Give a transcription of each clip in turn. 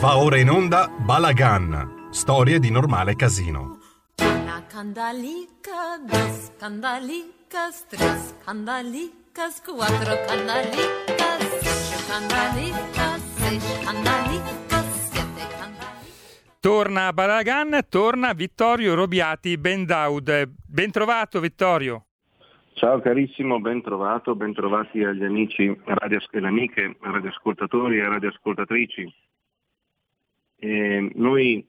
Va ora in onda Balagan, storie di normale casino. Una candalica, dos candalicas, tres candalicas, cuatro candalicas, cinco candalicas, seis candalicas, siete candalicas. Torna Balagan, torna Vittorio Robiati Bendaud. Ben trovato Vittorio. Ciao carissimo, ben trovato, ben trovati agli amici radio, e le amiche radioascoltatori e radioascoltatrici. Eh, noi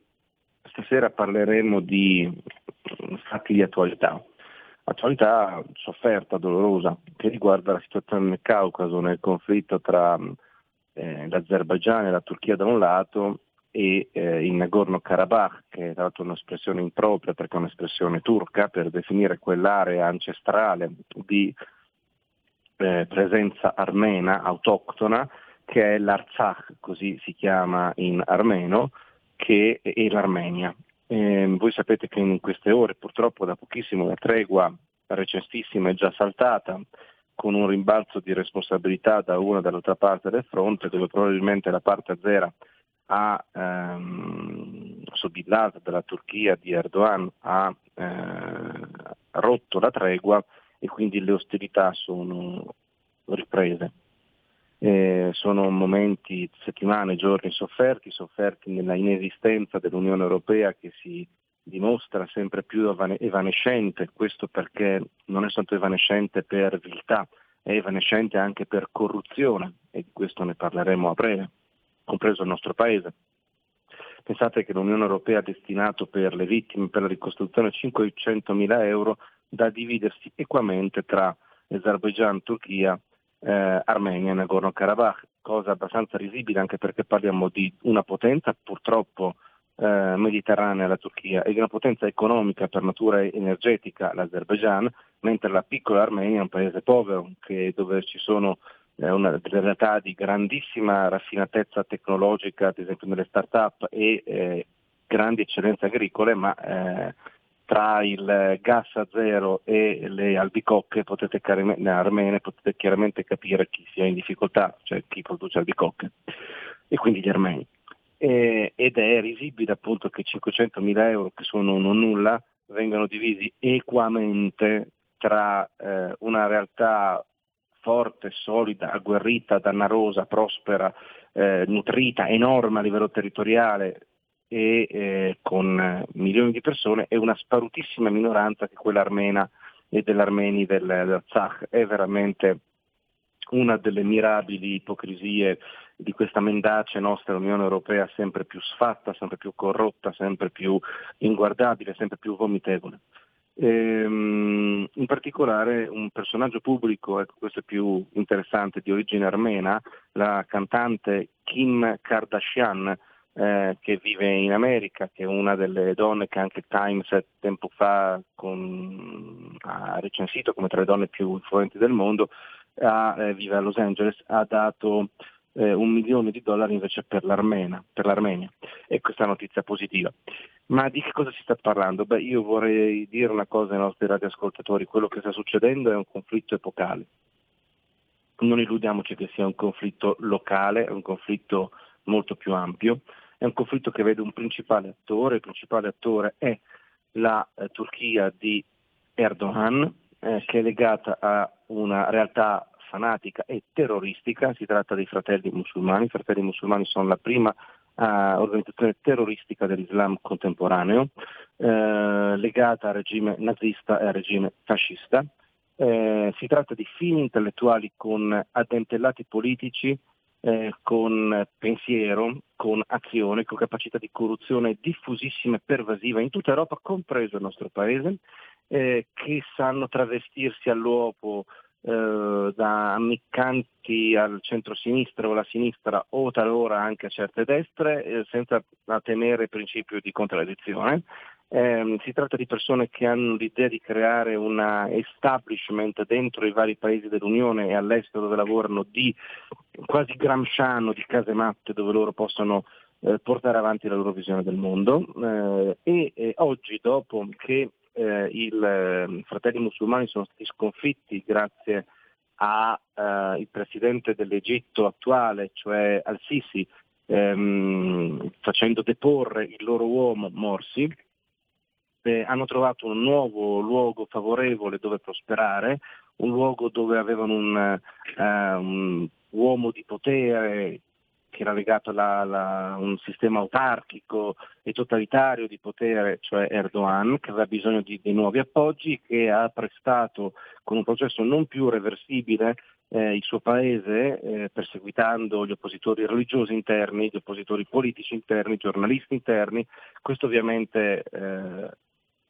stasera parleremo di fatti di attualità, attualità sofferta, dolorosa, che riguarda la situazione nel Caucaso, nel conflitto tra eh, l'Azerbaigian e la Turchia da un lato e eh, il Nagorno-Karabakh, che è l'altro un'espressione impropria perché è un'espressione turca per definire quell'area ancestrale di eh, presenza armena autoctona che è l'Artsakh, così si chiama in armeno, che è l'Armenia. Eh, voi sapete che in queste ore purtroppo da pochissimo la tregua recentissima è già saltata con un rimbalzo di responsabilità da una e dall'altra parte del fronte dove probabilmente la parte azera ha ehm, sobillato dalla Turchia di Erdogan ha eh, rotto la tregua e quindi le ostilità sono riprese. Eh, sono momenti, settimane, giorni sofferti, sofferti nella inesistenza dell'Unione Europea che si dimostra sempre più evanescente, questo perché non è soltanto evanescente per viltà, è evanescente anche per corruzione e di questo ne parleremo a breve, compreso il nostro Paese. Pensate che l'Unione Europea ha destinato per le vittime, per la ricostruzione 500 mila euro da dividersi equamente tra Azerbaijan, Turchia eh, Armenia Nagorno-Karabakh, cosa abbastanza risibile anche perché parliamo di una potenza purtroppo eh, mediterranea, la Turchia, e di una potenza economica per natura energetica, l'Azerbaijan, mentre la piccola Armenia è un paese povero che, dove ci sono eh, una, delle realtà di grandissima raffinatezza tecnologica, ad esempio nelle start-up, e eh, grandi eccellenze agricole, ma eh, tra il gas a zero e le albicocche potete armene potete chiaramente capire chi sia in difficoltà, cioè chi produce albicocche e quindi gli armeni. E, ed è risibile appunto che 500 mila euro, che sono non nulla, vengano divisi equamente tra eh, una realtà forte, solida, agguerrita, dannarosa, prospera, eh, nutrita, enorme a livello territoriale, e eh, con milioni di persone e una sparutissima minoranza che è quella armena e dell'armeni del, del È veramente una delle mirabili ipocrisie di questa mendace nostra Unione Europea sempre più sfatta, sempre più corrotta, sempre più inguardabile, sempre più vomitevole. Ehm, in particolare un personaggio pubblico, ecco questo è più interessante, di origine armena, la cantante Kim Kardashian, eh, che vive in America, che è una delle donne che anche Times tempo fa con, ha recensito come tra le donne più influenti del mondo, ha, eh, vive a Los Angeles, ha dato eh, un milione di dollari invece per, per l'Armenia. E questa è una notizia positiva. Ma di che cosa si sta parlando? Beh, io vorrei dire una cosa ai nostri radioascoltatori, quello che sta succedendo è un conflitto epocale. Non illudiamoci che sia un conflitto locale, è un conflitto molto più ampio, è un conflitto che vede un principale attore, il principale attore è la eh, Turchia di Erdogan, eh, che è legata a una realtà fanatica e terroristica, si tratta dei fratelli musulmani, i fratelli musulmani sono la prima uh, organizzazione terroristica dell'Islam contemporaneo, eh, legata al regime nazista e al regime fascista. Eh, si tratta di fini intellettuali con addentellati politici eh, con pensiero, con azione, con capacità di corruzione diffusissima e pervasiva in tutta Europa, compreso il nostro paese, eh, che sanno travestirsi all'uopo eh, da ammiccanti al centro-sinistra o alla sinistra o talora anche a certe destre, eh, senza temere il principio di contraddizione. Eh, si tratta di persone che hanno l'idea di creare un establishment dentro i vari paesi dell'Unione e all'estero dove lavorano di quasi gramsciano, di casematte dove loro possono eh, portare avanti la loro visione del mondo. E, oggi dopo che eh, i ehm, fratelli musulmani sono stati sconfitti grazie al eh, presidente dell'Egitto attuale, cioè al-Sisi, ehm, facendo deporre il loro uomo Morsi, eh, hanno trovato un nuovo luogo favorevole dove prosperare, un luogo dove avevano un, uh, un uomo di potere che era legato a un sistema autarchico e totalitario di potere, cioè Erdogan, che aveva bisogno di, di nuovi appoggi, che ha prestato con un processo non più reversibile eh, il suo paese, eh, perseguitando gli oppositori religiosi interni, gli oppositori politici interni, i giornalisti interni. Questo ovviamente eh,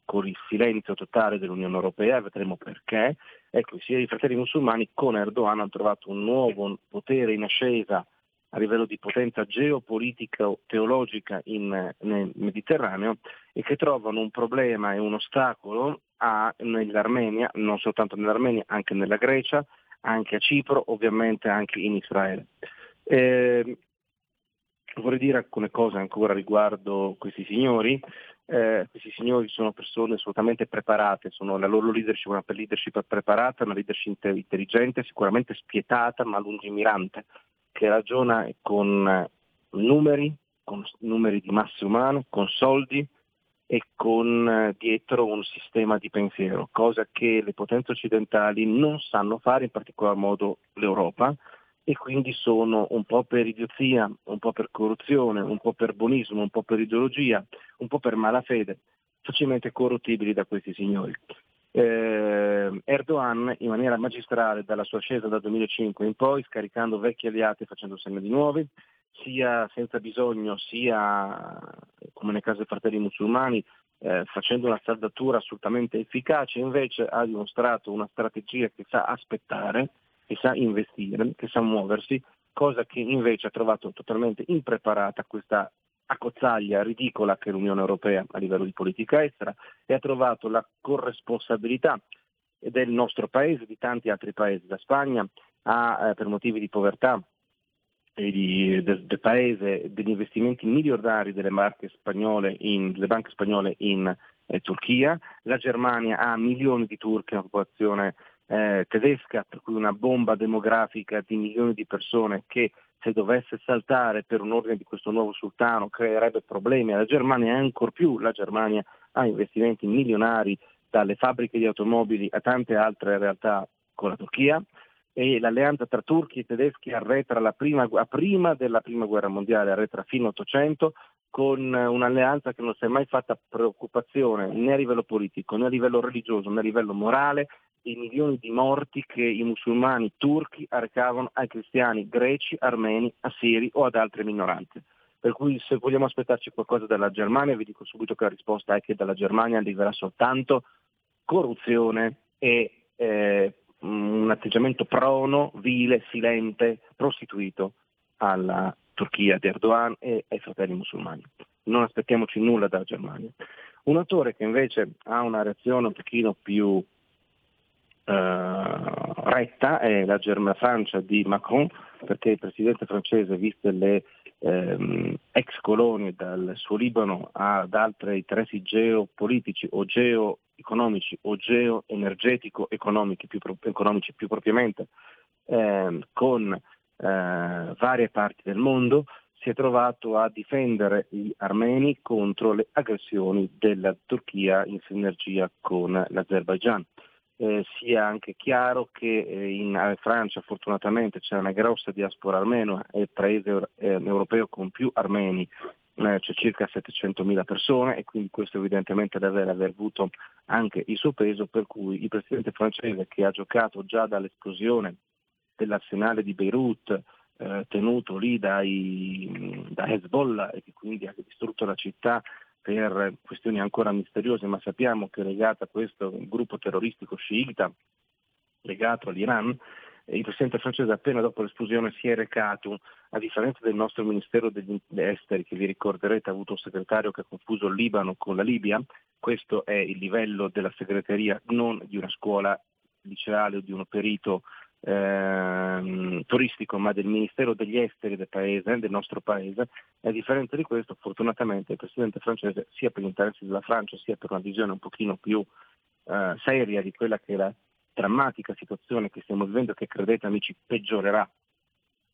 con il silenzio totale dell'Unione Europea, vedremo perché, ecco, sia i fratelli musulmani con Erdogan hanno trovato un nuovo potere in ascesa a livello di potenza geopolitica o teologica in, nel Mediterraneo e che trovano un problema e un ostacolo a, nell'Armenia, non soltanto nell'Armenia, anche nella Grecia, anche a Cipro, ovviamente anche in Israele. Eh, vorrei dire alcune cose ancora riguardo questi signori eh, questi signori sono persone assolutamente preparate, sono, la loro leadership è una leadership preparata, una leadership intelligente, sicuramente spietata ma lungimirante, che ragiona con eh, numeri, con numeri di masse umane, con soldi e con eh, dietro un sistema di pensiero, cosa che le potenze occidentali non sanno fare, in particolar modo l'Europa, e quindi sono un po' per idiozia, un po' per corruzione, un po' per buonismo, un po' per ideologia, un po' per malafede, facilmente corruttibili da questi signori. Eh, Erdogan in maniera magistrale dalla sua ascesa dal 2005 in poi, scaricando vecchi alleati e facendo segno di nuovi, sia senza bisogno, sia come nel caso dei fratelli musulmani, eh, facendo una saldatura assolutamente efficace, invece ha dimostrato una strategia che sa aspettare, che sa investire, che sa muoversi, cosa che invece ha trovato totalmente impreparata questa accozzaglia ridicola che l'Unione Europea a livello di politica estera e ha trovato la corresponsabilità del nostro paese, di tanti altri paesi. La Spagna ha eh, per motivi di povertà del, del, paese degli investimenti miliardari delle, in, delle banche spagnole in eh, Turchia, la Germania ha milioni di turchi, una popolazione eh, tedesca, per cui una bomba demografica di milioni di persone che se dovesse saltare per un ordine di questo nuovo sultano creerebbe problemi alla Germania e ancor più la Germania ha investimenti milionari dalle fabbriche di automobili a tante altre realtà con la Turchia. E l'alleanza tra turchi e tedeschi arretra prima, prima della prima guerra mondiale, arretra fino all'Ottocento con un'alleanza che non si è mai fatta preoccupazione né a livello politico né a livello religioso né a livello morale i milioni di morti che i musulmani turchi arrecavano ai cristiani greci, armeni, assiri o ad altre minoranze. Per cui se vogliamo aspettarci qualcosa dalla Germania, vi dico subito che la risposta è che dalla Germania arriverà soltanto corruzione e eh, un atteggiamento prono, vile, silente, prostituito alla Turchia di Erdogan e ai fratelli musulmani. Non aspettiamoci nulla dalla Germania. Un attore che invece ha una reazione un pochino più retta è la Germania Francia di Macron, perché il presidente francese, viste le ehm, ex colonie dal suo Libano ad altri interessi geopolitici o geoeconomici o geoenergetico-economici più, economici più propriamente, ehm, con eh, varie parti del mondo, si è trovato a difendere gli armeni contro le aggressioni della Turchia in sinergia con l'Azerbaigian eh, sia anche chiaro che eh, in eh, Francia fortunatamente c'è una grossa diaspora armena, è il paese eh, europeo con più armeni, eh, c'è circa 700.000 persone e quindi questo evidentemente deve aver avuto anche il suo peso, per cui il presidente francese che ha giocato già dall'esplosione dell'arsenale di Beirut tenuto lì dai, da Hezbollah e che quindi ha distrutto la città per questioni ancora misteriose, ma sappiamo che è legata a questo gruppo terroristico sciita legato all'Iran, il presidente francese appena dopo l'esplosione si è recato, a differenza del nostro Ministero degli Esteri, che vi ricorderete ha avuto un segretario che ha confuso il Libano con la Libia, questo è il livello della segreteria non di una scuola liceale o di un perito eh, turistico ma del Ministero degli Esteri del paese, del nostro paese, e a differenza di questo fortunatamente il Presidente francese sia per gli interessi della Francia sia per una visione un pochino più eh, seria di quella che è la drammatica situazione che stiamo vivendo che credete amici peggiorerà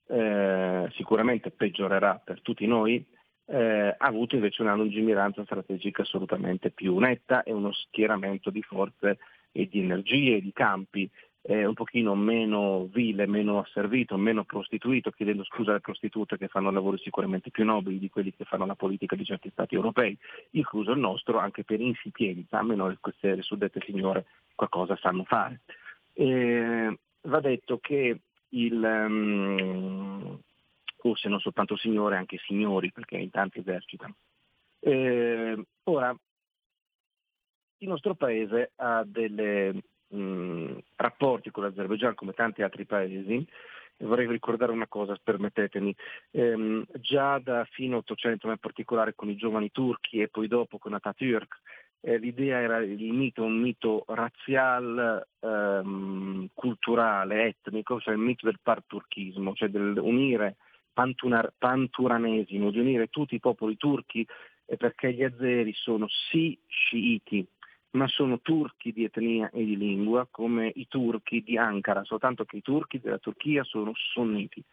eh, sicuramente peggiorerà per tutti noi, eh, ha avuto invece una lungimiranza strategica assolutamente più netta e uno schieramento di forze e di energie e di campi eh, un pochino meno vile, meno asservito, meno prostituito, chiedendo scusa alle prostitute che fanno lavori sicuramente più nobili di quelli che fanno la politica di certi stati europei, incluso il nostro, anche per insipienza, almeno queste suddette signore qualcosa sanno fare. Eh, va detto che il, um, forse non soltanto signore, anche signori, perché in tanti esercitano. Eh, ora, il nostro paese ha dei rapporti con l'Azerbaigian come tanti altri paesi. Vorrei ricordare una cosa, permettetemi, ehm, già da fine 800, ma in particolare con i giovani turchi e poi dopo con Atatürk, eh, l'idea era il mito, un mito razziale, ehm, culturale, etnico, cioè il mito del parturchismo, cioè del unire pantunar- panturanesimo, di unire tutti i popoli turchi eh, perché gli azeri sono sì sciiti, ma sono turchi di etnia e di lingua come i turchi di Ankara, soltanto che i turchi della Turchia sono sunniti.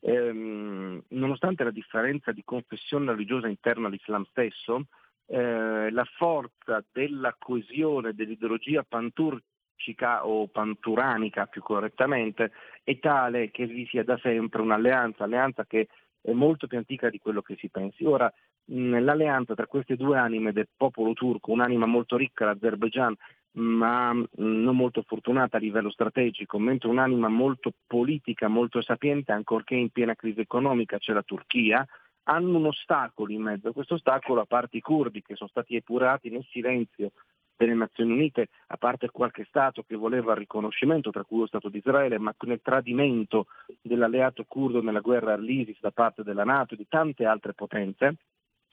Ehm, nonostante la differenza di confessione religiosa interna all'Islam stesso, eh, la forza della coesione dell'ideologia panturcica o panturanica più correttamente è tale che vi sia da sempre un'alleanza, alleanza che è molto più antica di quello che si pensi. Ora, l'alleanza tra queste due anime del popolo turco, un'anima molto ricca, l'Azerbaijan, ma non molto fortunata a livello strategico, mentre un'anima molto politica, molto sapiente, ancorché in piena crisi economica, c'è la Turchia, hanno un ostacolo in mezzo. Questo ostacolo, a parte i curdi che sono stati epurati nel silenzio delle Nazioni Unite, a parte qualche Stato che voleva il riconoscimento, tra cui lo Stato di Israele, ma il tradimento dell'alleato curdo nella guerra all'ISIS da parte della Nato e di tante altre potenze,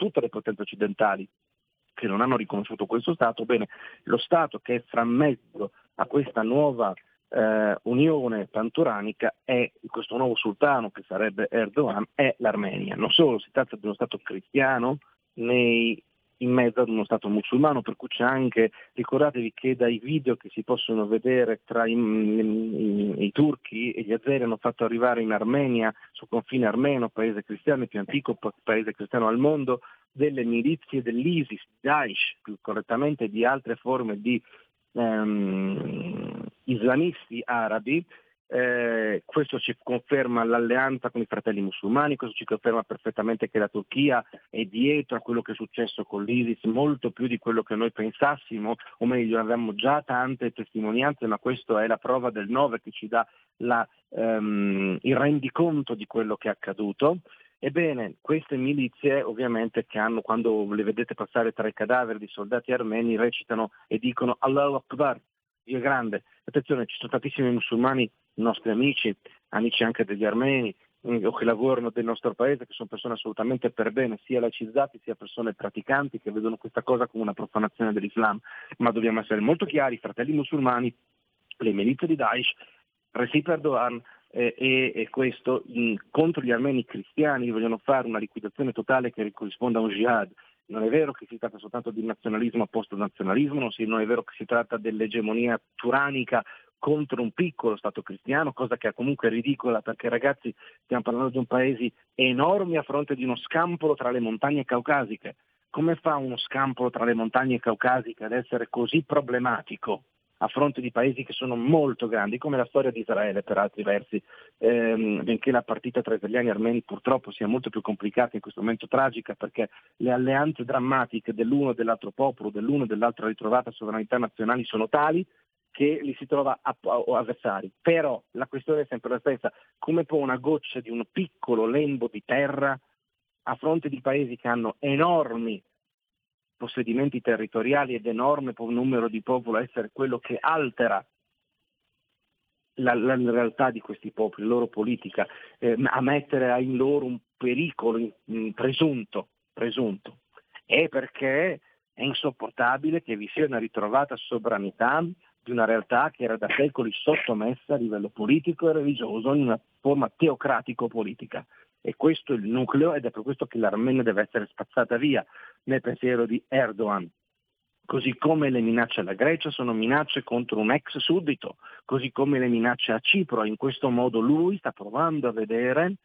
tutte le potenze occidentali che non hanno riconosciuto questo Stato, bene, lo Stato che è frammezzo a questa nuova eh, unione panturanica è questo nuovo sultano che sarebbe Erdogan, è l'Armenia. Non solo si tratta di uno Stato cristiano nei in mezzo ad uno Stato musulmano, per cui c'è anche, ricordatevi che dai video che si possono vedere tra i, i, i turchi e gli azeri hanno fatto arrivare in Armenia, sul confine armeno, paese cristiano, il più antico paese cristiano al mondo, delle milizie dell'ISIS, Daesh più correttamente, di altre forme di ehm, islamisti arabi, eh, questo ci conferma l'alleanza con i fratelli musulmani, questo ci conferma perfettamente che la Turchia è dietro a quello che è successo con l'ISIS, molto più di quello che noi pensassimo, o meglio avevamo già tante testimonianze, ma questa è la prova del 9 che ci dà la, um, il rendiconto di quello che è accaduto. Ebbene, queste milizie ovviamente che hanno, quando le vedete passare tra i cadaveri di soldati armeni, recitano e dicono Allahu Akbar, Dio grande. Attenzione, ci sono tantissimi musulmani nostri amici, amici anche degli armeni mm, o che lavorano del nostro paese, che sono persone assolutamente per bene, sia laicizzati sia persone praticanti che vedono questa cosa come una profanazione dell'Islam. Ma dobbiamo essere molto chiari, i fratelli musulmani, le milizie di Daesh, Recep Erdogan eh, e, e, questo in, contro gli armeni cristiani vogliono fare una liquidazione totale che corrisponda a un jihad. Non è vero che si tratta soltanto di nazionalismo a posto nazionalismo, non, non è vero che si tratta dell'egemonia turanica contro un piccolo Stato cristiano, cosa che è comunque ridicola perché ragazzi stiamo parlando di un paese enorme a fronte di uno scampolo tra le montagne caucasiche. Come fa uno scampolo tra le montagne caucasiche ad essere così problematico a fronte di paesi che sono molto grandi, come la storia di Israele per altri versi, ehm, benché la partita tra italiani e armeni purtroppo sia molto più complicata in questo momento tragica perché le alleanze drammatiche dell'uno e dell'altro popolo, dell'uno e dell'altra ritrovata sovranità nazionali sono tali che li si trova avversari. Però la questione è sempre la stessa, come può una goccia di un piccolo lembo di terra a fronte di paesi che hanno enormi possedimenti territoriali ed enorme numero di popolo essere quello che altera la, la, realtà di questi popoli, la loro politica, eh, a mettere in loro un pericolo in presunto, presunto. È perché è insopportabile che vi sia una ritrovata sovranità di una realtà che era da secoli sottomessa a livello politico e religioso in una forma teocratico-politica. E questo è il nucleo ed è per questo che l'Armenia deve essere spazzata via nel pensiero di Erdogan. così come le minacce alla Grecia sono minacce contro un ex suddito, così come le minacce a Cipro. In questo modo lui sta provando a vedere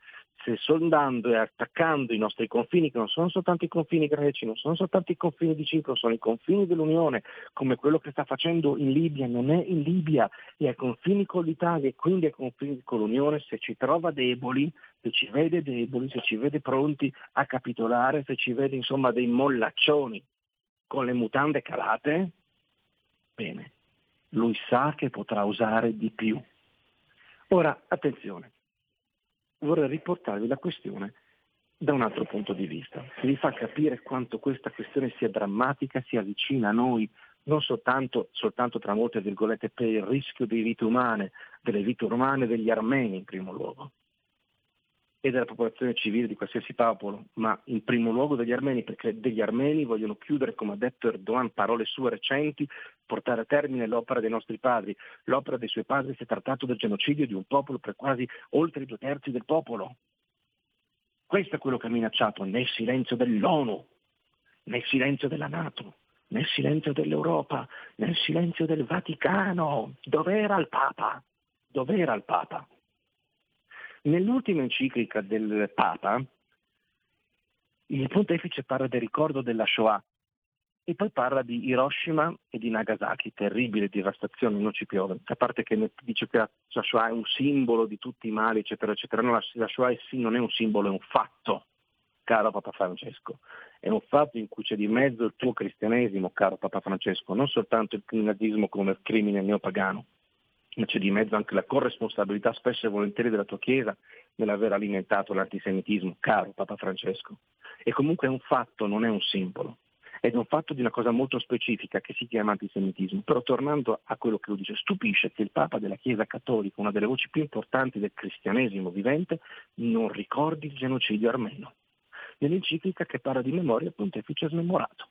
se sondando e attaccando i nostri confini, che non sono soltanto i confini greci, non sono soltanto i confini di Cipro, sono i confini dell'Unione, come quello che sta facendo in Libia, non è in Libia, è ai confini con l'Italia e quindi ai confini con l'Unione, se ci trova deboli, se ci vede deboli, se ci vede pronti a capitolare, se ci vede insomma dei mollaccioni con le mutande calate, bene, lui sa che potrà usare di più. Ora, attenzione, vorrei riportarvi la questione da un altro punto di vista, che vi fa capire quanto questa questione sia drammatica, sia vicina a noi, non soltanto, soltanto tra molte virgolette per il rischio di vite umane, delle vite umane degli armeni in primo luogo, e della popolazione civile di qualsiasi popolo, ma in primo luogo degli armeni, perché degli armeni vogliono chiudere, come ha detto Erdogan, parole sue recenti, portare a termine l'opera dei nostri padri. L'opera dei suoi padri si è trattato del genocidio di un popolo per quasi oltre i due terzi del popolo. Questo è quello che ha minacciato nel silenzio dell'ONU, nel silenzio della Nato, nel silenzio dell'Europa, nel silenzio del Vaticano. Dov'era il Papa? Dov'era il Papa? Nell'ultima enciclica del Papa, il pontefice parla del ricordo della Shoah e poi parla di Hiroshima e di Nagasaki, terribile devastazione, non ci piove, a parte che dice che la Shoah è un simbolo di tutti i mali, eccetera, eccetera, no, la Shoah è, non è un simbolo, è un fatto, caro Papa Francesco, è un fatto in cui c'è di mezzo il tuo cristianesimo, caro Papa Francesco, non soltanto il nazismo come crimine neopagano ma c'è di mezzo anche la corresponsabilità spesso e volentieri della tua Chiesa nell'aver alimentato l'antisemitismo, caro Papa Francesco. E comunque è un fatto, non è un simbolo. Ed è un fatto di una cosa molto specifica che si chiama antisemitismo. Però tornando a quello che lui dice, stupisce che il Papa della Chiesa Cattolica, una delle voci più importanti del cristianesimo vivente, non ricordi il genocidio armeno. Nell'enciclica che parla di memoria pontefice smemorato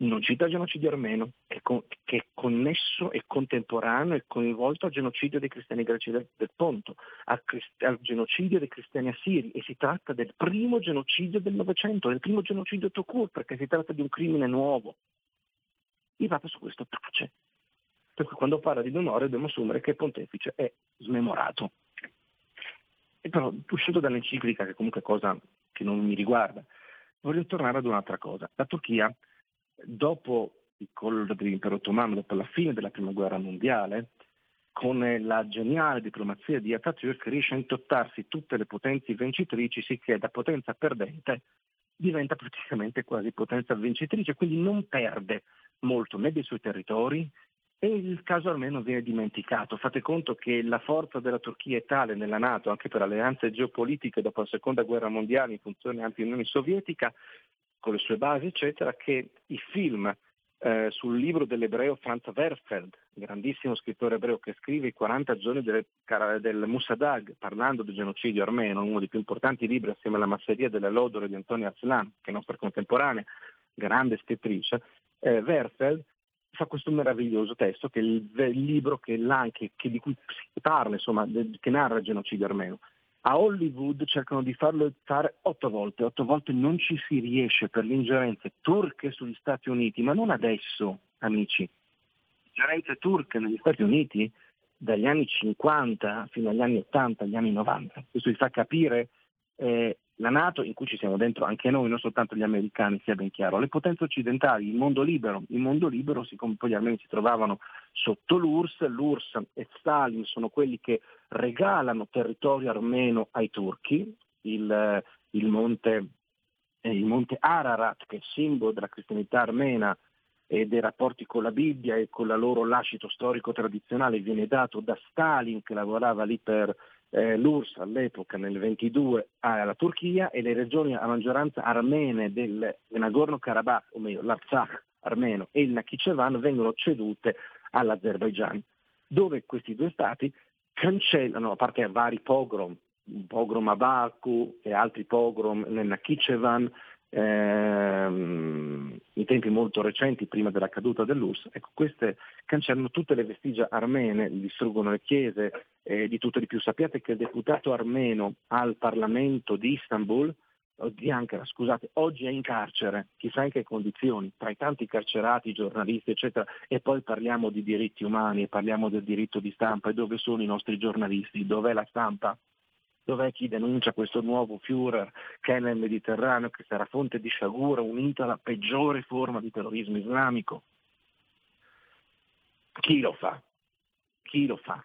non cita il genocidio armeno, che è, connesso e contemporaneo e coinvolto al genocidio dei cristiani greci del, Ponto, al, al, genocidio dei cristiani assiri e si tratta del primo genocidio del Novecento, del primo genocidio Tokur, perché si tratta di un crimine nuovo. Il Papa su questo tace. Per cui quando parla di memoria dobbiamo assumere che il pontefice è smemorato. E però, uscito dall'enciclica, che comunque è cosa che non mi riguarda, voglio tornare ad un'altra cosa. La Turchia dopo il collo dell'impero ottomano, dopo la fine della prima guerra mondiale, con la geniale diplomazia di Atatürk riesce a intottarsi tutte le potenze vincitrici, sicché da potenza perdente diventa praticamente quasi potenza vincitrice, quindi non perde molto né dei suoi territori e il caso almeno viene dimenticato. Fate conto che la forza della Turchia è tale nella Nato, anche per alleanze geopolitiche dopo la seconda guerra mondiale in funzione anti-Unione Sovietica, con le sue basi, eccetera, che i film eh, sul libro dell'ebreo Franz Werfeld, grandissimo scrittore ebreo che scrive i 40 giorni del, del Musadag, parlando del genocidio armeno, uno dei più importanti libri assieme alla masseria della Lodore di Antonio Arslan, che è nostra contemporanea, grande scrittrice, eh, Werfeld fa questo meraviglioso testo che è il, libro che, che, di cui si parla, insomma, che narra il genocidio armeno. A Hollywood cercano di farlo fare otto volte, otto volte non ci si riesce per le ingerenze turche sugli Stati Uniti, ma non adesso, amici. Ingerenze turche negli Stati Uniti dagli anni 50 fino agli anni 80, agli anni 90. Questo vi fa capire eh, la Nato, in cui ci siamo dentro anche noi, non soltanto gli americani, sia ben chiaro, le potenze occidentali, il mondo libero, il mondo libero, siccome poi gli armeni si trovavano sotto l'URSS, l'URSS e Stalin sono quelli che regalano territorio armeno ai turchi, il, il, monte, eh, il monte Ararat, che è il simbolo della cristianità armena e dei rapporti con la Bibbia e con la loro lascito storico tradizionale, viene dato da Stalin che lavorava lì per eh, l'URSS all'epoca nel 22 alla Turchia e le regioni a maggioranza armene del Nagorno-Karabakh, o meglio l'Artsakh armeno e il Nakhichevan vengono cedute all'Azerbaigian, dove questi due stati cancellano, a parte vari pogrom, pogrom a Baku e altri pogrom nel Nakhichevan, in tempi molto recenti, prima della caduta dell'URSS, ecco, queste cancellano tutte le vestigia armene, distruggono le chiese e di tutto di più. Sappiate che il deputato armeno al Parlamento di Istanbul di Ankara, scusate, oggi è in carcere, chissà in che condizioni, tra i tanti carcerati, giornalisti, eccetera, e poi parliamo di diritti umani, parliamo del diritto di stampa, e dove sono i nostri giornalisti, dov'è la stampa? Dov'è chi denuncia questo nuovo Führer che è nel Mediterraneo, che sarà fonte di sciagura unita alla peggiore forma di terrorismo islamico? Chi lo fa? Chi lo fa?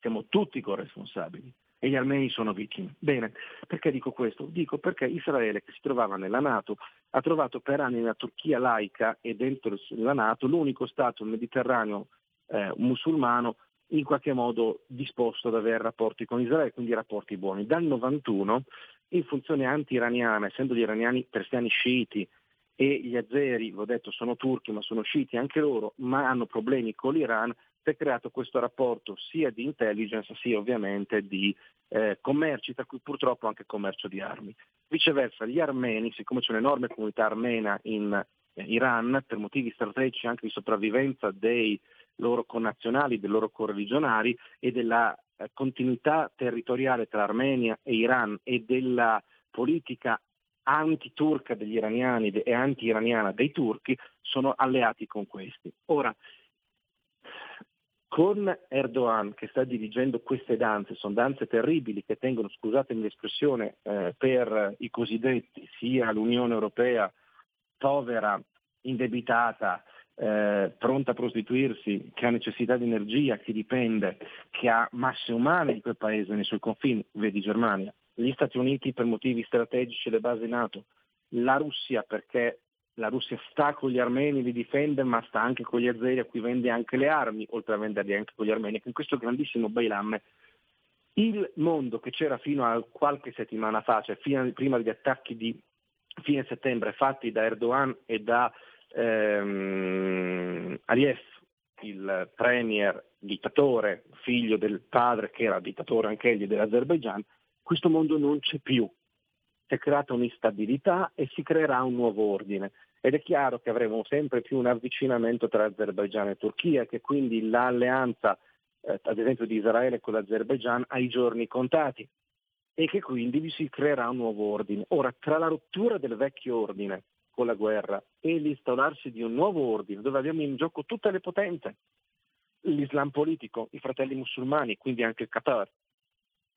Siamo tutti corresponsabili e gli armeni sono vittime. Bene, perché dico questo? Dico perché Israele, che si trovava nella Nato, ha trovato per anni nella Turchia laica e dentro la Nato l'unico Stato mediterraneo eh, musulmano in qualche modo disposto ad avere rapporti con Israele, quindi rapporti buoni. Dal 91, in funzione anti-iraniana, essendo gli iraniani persiani sciiti e gli azeri, ho detto, sono turchi ma sono sciiti anche loro, ma hanno problemi con l'Iran, si è creato questo rapporto sia di intelligence sia ovviamente di eh, commerci, tra cui purtroppo anche commercio di armi. Viceversa, gli armeni, siccome c'è un'enorme comunità armena in eh, Iran, per motivi strategici anche di sopravvivenza dei loro connazionali, dei loro correligionari e della eh, continuità territoriale tra Armenia e Iran e della politica anti-turca degli iraniani e anti-iraniana dei turchi, sono alleati con questi. Ora, con Erdogan che sta dirigendo queste danze, sono danze terribili che tengono, scusatemi l'espressione, eh, per i cosiddetti, sia l'Unione Europea povera, indebitata, eh, pronta a prostituirsi, che ha necessità di energia, che dipende, che ha masse umane di quel paese nei suoi confini, vedi Germania, gli Stati Uniti per motivi strategici le basi NATO, la Russia perché la Russia sta con gli armeni, li difende, ma sta anche con gli azeri a cui vende anche le armi, oltre a venderli anche con gli armeni. Con questo grandissimo bailamme il mondo che c'era fino a qualche settimana fa, cioè prima degli attacchi di fine settembre fatti da Erdogan e da ehm, Aliyev, il premier dittatore, figlio del padre che era dittatore anche egli dell'Azerbaigian, questo mondo non c'è più si è creata un'instabilità e si creerà un nuovo ordine. Ed è chiaro che avremo sempre più un avvicinamento tra Azerbaigian e Turchia, che quindi l'alleanza, eh, ad esempio di Israele con l'Azerbaigian, ha i giorni contati e che quindi vi si creerà un nuovo ordine. Ora, tra la rottura del vecchio ordine con la guerra e l'installarsi di un nuovo ordine, dove abbiamo in gioco tutte le potenze, l'Islam politico, i fratelli musulmani, quindi anche il Qatar,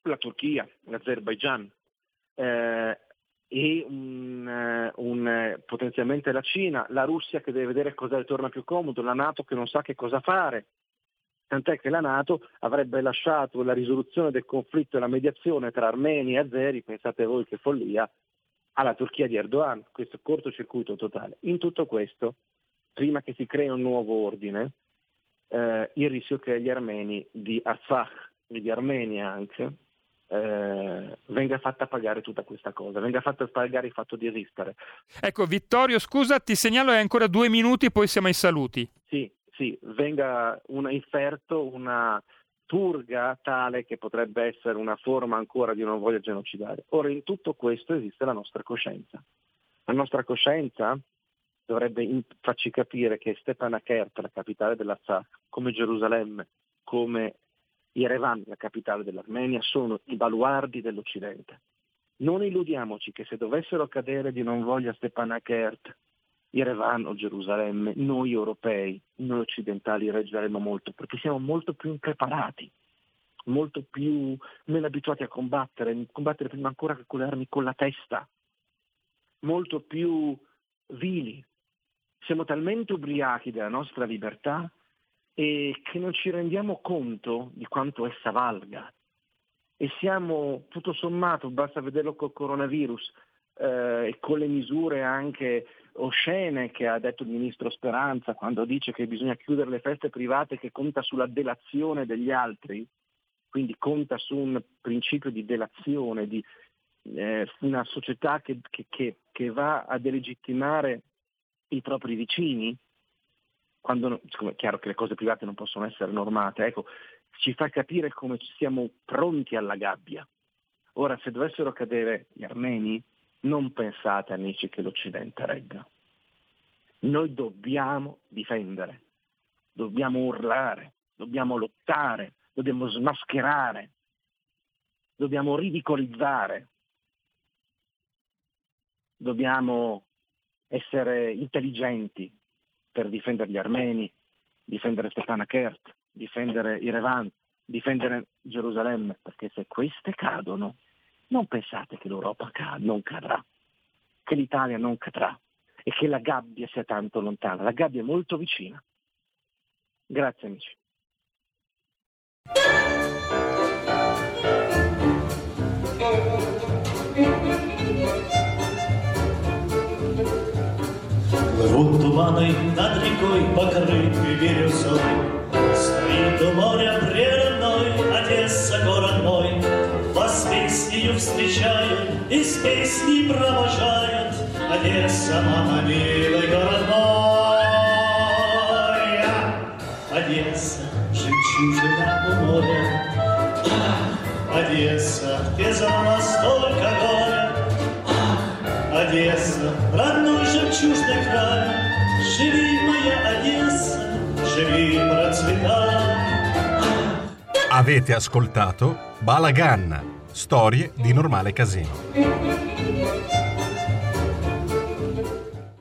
la Turchia, l'Azerbaigian, eh, e un, eh, un, eh, potenzialmente la Cina, la Russia che deve vedere cosa le torna più comodo, la Nato che non sa che cosa fare. Tant'è che la Nato avrebbe lasciato la risoluzione del conflitto e la mediazione tra armeni e azeri, pensate voi che follia, alla Turchia di Erdogan, questo cortocircuito totale. In tutto questo, prima che si crei un nuovo ordine, eh, il rischio che gli armeni di Artsakh e di Armenia anche, eh, venga fatta pagare tutta questa cosa, venga fatta pagare il fatto di esistere. Ecco, Vittorio, scusa, ti segnalo hai ancora due minuti, poi siamo ai saluti. Sì, sì, venga una inferto, una purga tale che potrebbe essere una forma ancora di una voglia genocidare. Ora, in tutto questo esiste la nostra coscienza. La nostra coscienza dovrebbe farci capire che Stepanakert, la capitale dell'Artsakh, come Gerusalemme, come Yerevan, la capitale dell'Armenia, sono i baluardi dell'Occidente. Non illudiamoci che se dovessero cadere di non voglia Stepanakert, Yerevan o Gerusalemme, noi europei, noi occidentali reggeremo molto, perché siamo molto più impreparati, molto più meno abituati a combattere, combattere prima ancora che con le armi con la testa, molto più vili. Siamo talmente ubriachi della nostra libertà e che non ci rendiamo conto di quanto essa valga. E siamo, tutto sommato, basta vederlo col coronavirus eh, e con le misure anche oscene che ha detto il ministro Speranza quando dice che bisogna chiudere le feste private che conta sulla delazione degli altri, quindi conta su un principio di delazione, di eh, una società che, che, che, va a delegittimare i propri vicini, quando è chiaro che le cose private non possono essere normate, ecco, ci fa capire come siamo pronti alla gabbia. Ora, se dovessero cadere gli armeni, non pensate amici che l'Occidente regga. Noi dobbiamo difendere, dobbiamo urlare, dobbiamo lottare, dobbiamo smascherare, dobbiamo ridicolizzare. dobbiamo essere intelligenti per difendere gli armeni, difendere Stefana Kert, difendere Irevan, difendere Gerusalemme, perché se queste cadono, non pensate che l'Europa non cadrà, che l'Italia non cadrà e che la gabbia sia tanto lontana, la gabbia è molto vicina. Grazie amici. Плывут туманы над рекой, покрытые бирюзой. Стоит у моря прерывной Песнею встречают и с песней провожают. Одесса, мама, милый город мой. Одесса, жемчужина у моря. Одесса, где за столько горя. Одесса, родной жемчужный край, Живи, моя Одесса, живи, процветай. Avete ascoltato Balagan, storie di normale casino.